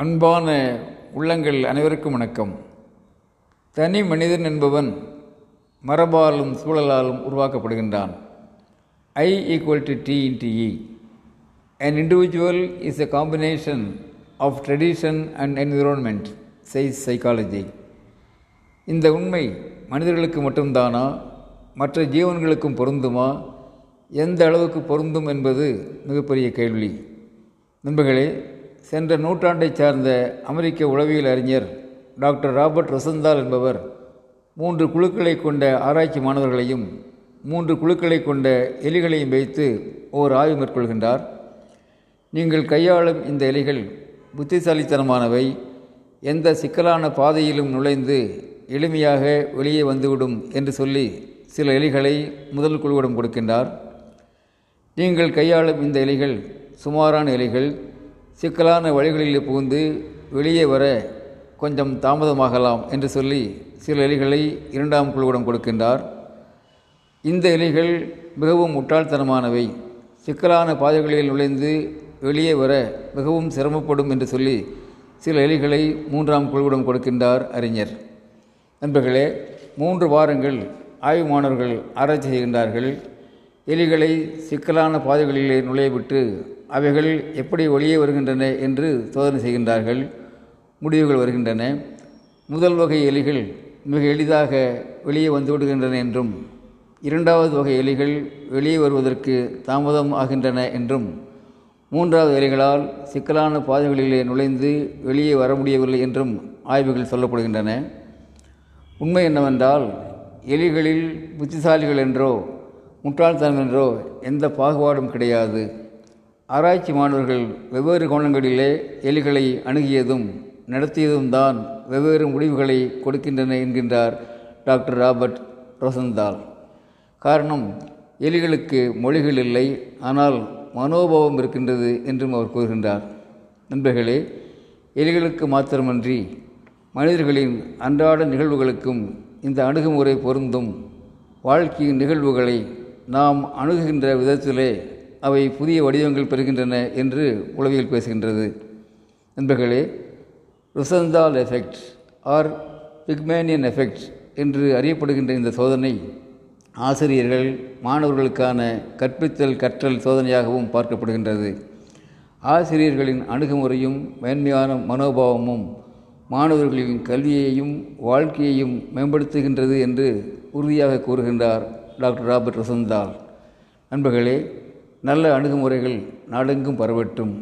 அன்பான உள்ளங்கள் அனைவருக்கும் வணக்கம். தனி மனிதன் என்பவன் மரபாலும் சூழலாலும் உருவாக்கப்படுகின்றான். I equal to T into E an individual is a combination of tradition and environment says psychology இந்த உண்மை மனிதர்களுக்கு மட்டும்தானா? மற்ற ஜீவன்களுக்கும் பொருந்துமா? எந்த அளவுக்கு பொருந்தும் என்பது மிகப்பெரிய கேள்வி. நண்பர்களே சென்ற நூற்றாண்டைச் சார்ந்த அமெரிக்க உளவியல் அறிஞர் டாக்டர் ராபர்ட் ரொசந்தால் என்பவர் மூன்று குழுக்களை கொண்ட ஆராய்ச்சி மாணவர்களையும் மூன்று குழுக்களை கொண்ட எலிகளையும் வைத்து ஓர் ஆய்வு மேற்கொள்கின்றார். நீங்கள் கையாளும் இந்த எலிகள் புத்திசாலித்தனமானவை. எந்த சிக்கலான பாதையிலும் நுழைந்து எளிமையாக வெளியே வந்துவிடும் என்று சொல்லி சில எலிகளை முதல் குழுவிடம் கொடுக்கின்றார். நீங்கள் கையாளும் இந்த எலிகள் சுமாரான எலிகள். சிக்கலான வழிகளில் புகுந்து வெளியே வர கொஞ்சம் தாமதமாகலாம் என்று சொல்லி சில எலிகளை இரண்டாம் குழுவிடம் கொடுக்கின்றார். இந்த எலிகள் மிகவும் முட்டாள்தனமானவை. சிக்கலான பாதைகளில் நுழைந்து வெளியே வர மிகவும் சிரமப்படும் என்று சொல்லி சில எலிகளை மூன்றாம் குழுவிடம் கொடுக்கின்றார் அறிஞர். நண்பர்களே மூன்று வாரங்கள் ஆய்வு மாணவர்கள் ஆராய்ச்சி செய்கின்றார்கள். எலிகளை சிக்கலான பாதைகளிலே நுழையவிட்டு அவைகள் எப்படி வெளியே வருகின்றன என்று சோதனை செய்கின்றார்கள் முடிவுகள் வருகின்றன. முதல் வகை எலிகள் மிக எளிதாக வெளியே வந்து விடுகின்றன என்றும் இரண்டாவது வகை எலிகள் வெளியே வருவதற்கு தாமதம் ஆகின்றன என்றும் மூன்றாவது எலிகளால் சிக்கலான பாதைகளிலே நுழைந்து வெளியே வர முடியவில்லை என்றும் ஆய்வுகள் சொல்லப்படுகின்றன. உண்மை என்னவென்றால் எலிகளில் புத்திசாலிகள் என்றோ முட்டாள்தனம் என்றோ எந்த பாகுபாடும் கிடையாது. ஆராய்ச்சி மாணவர்கள் வெவ்வேறு கோணங்களிலே எலிகளை அணுகியதும் நடத்தியதும் தான் வெவ்வேறு முடிவுகளை கொடுக்கின்றன என்கின்றார் டாக்டர் ராபர்ட் ரோசந்தால் காரணம் எலிகளுக்கு மொழிகள் இல்லை ஆனால் மனோபாவம் இருக்கின்றது என்றும் அவர் கூறுகின்றார். நண்பர்களே எலிகளுக்கு மாத்திரமன்றி மனிதர்களின் அன்றாட நிகழ்வுகளுக்கும் இந்த அணுகுமுறை பொருந்தும் வாழ்க்கையின் நிகழ்வுகளை நாம் அணுகுகின்ற விதத்திலே அவை புதிய வடிவங்கள் பெறுகின்றன என்று உளவியல் பேசுகின்றது. நண்பர்களே Rosenthal effect or Pygmalion effect என்று அறியப்படுகின்ற இந்த சோதனை ஆசிரியர்கள் மாணவர்களுக்கான கற்பித்தல் கற்றல் சோதனையாகவும் பார்க்கப்படுகின்றது. ஆசிரியர்களின் அணுகுமுறையும் மேன்மையான மனோபாவமும் மாணவர்களின் கல்வியையும் வாழ்க்கையையும் மேம்படுத்துகின்றது என்று உறுதியாக கூறுகின்றார் டாக்டர் ராபர்ட் ரசந்தால் நண்பர்களே நல்ல அணுகுமுறைகள் நாடெங்கும் பரவட்டும்.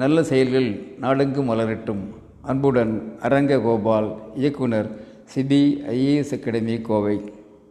நல்ல செயல்கள் நாடெங்கும் வளரட்டும். அன்புடன் அரங்க கோபால் இயக்குனர் சிபிஐஏஎஸ் அகாடமி கோவை.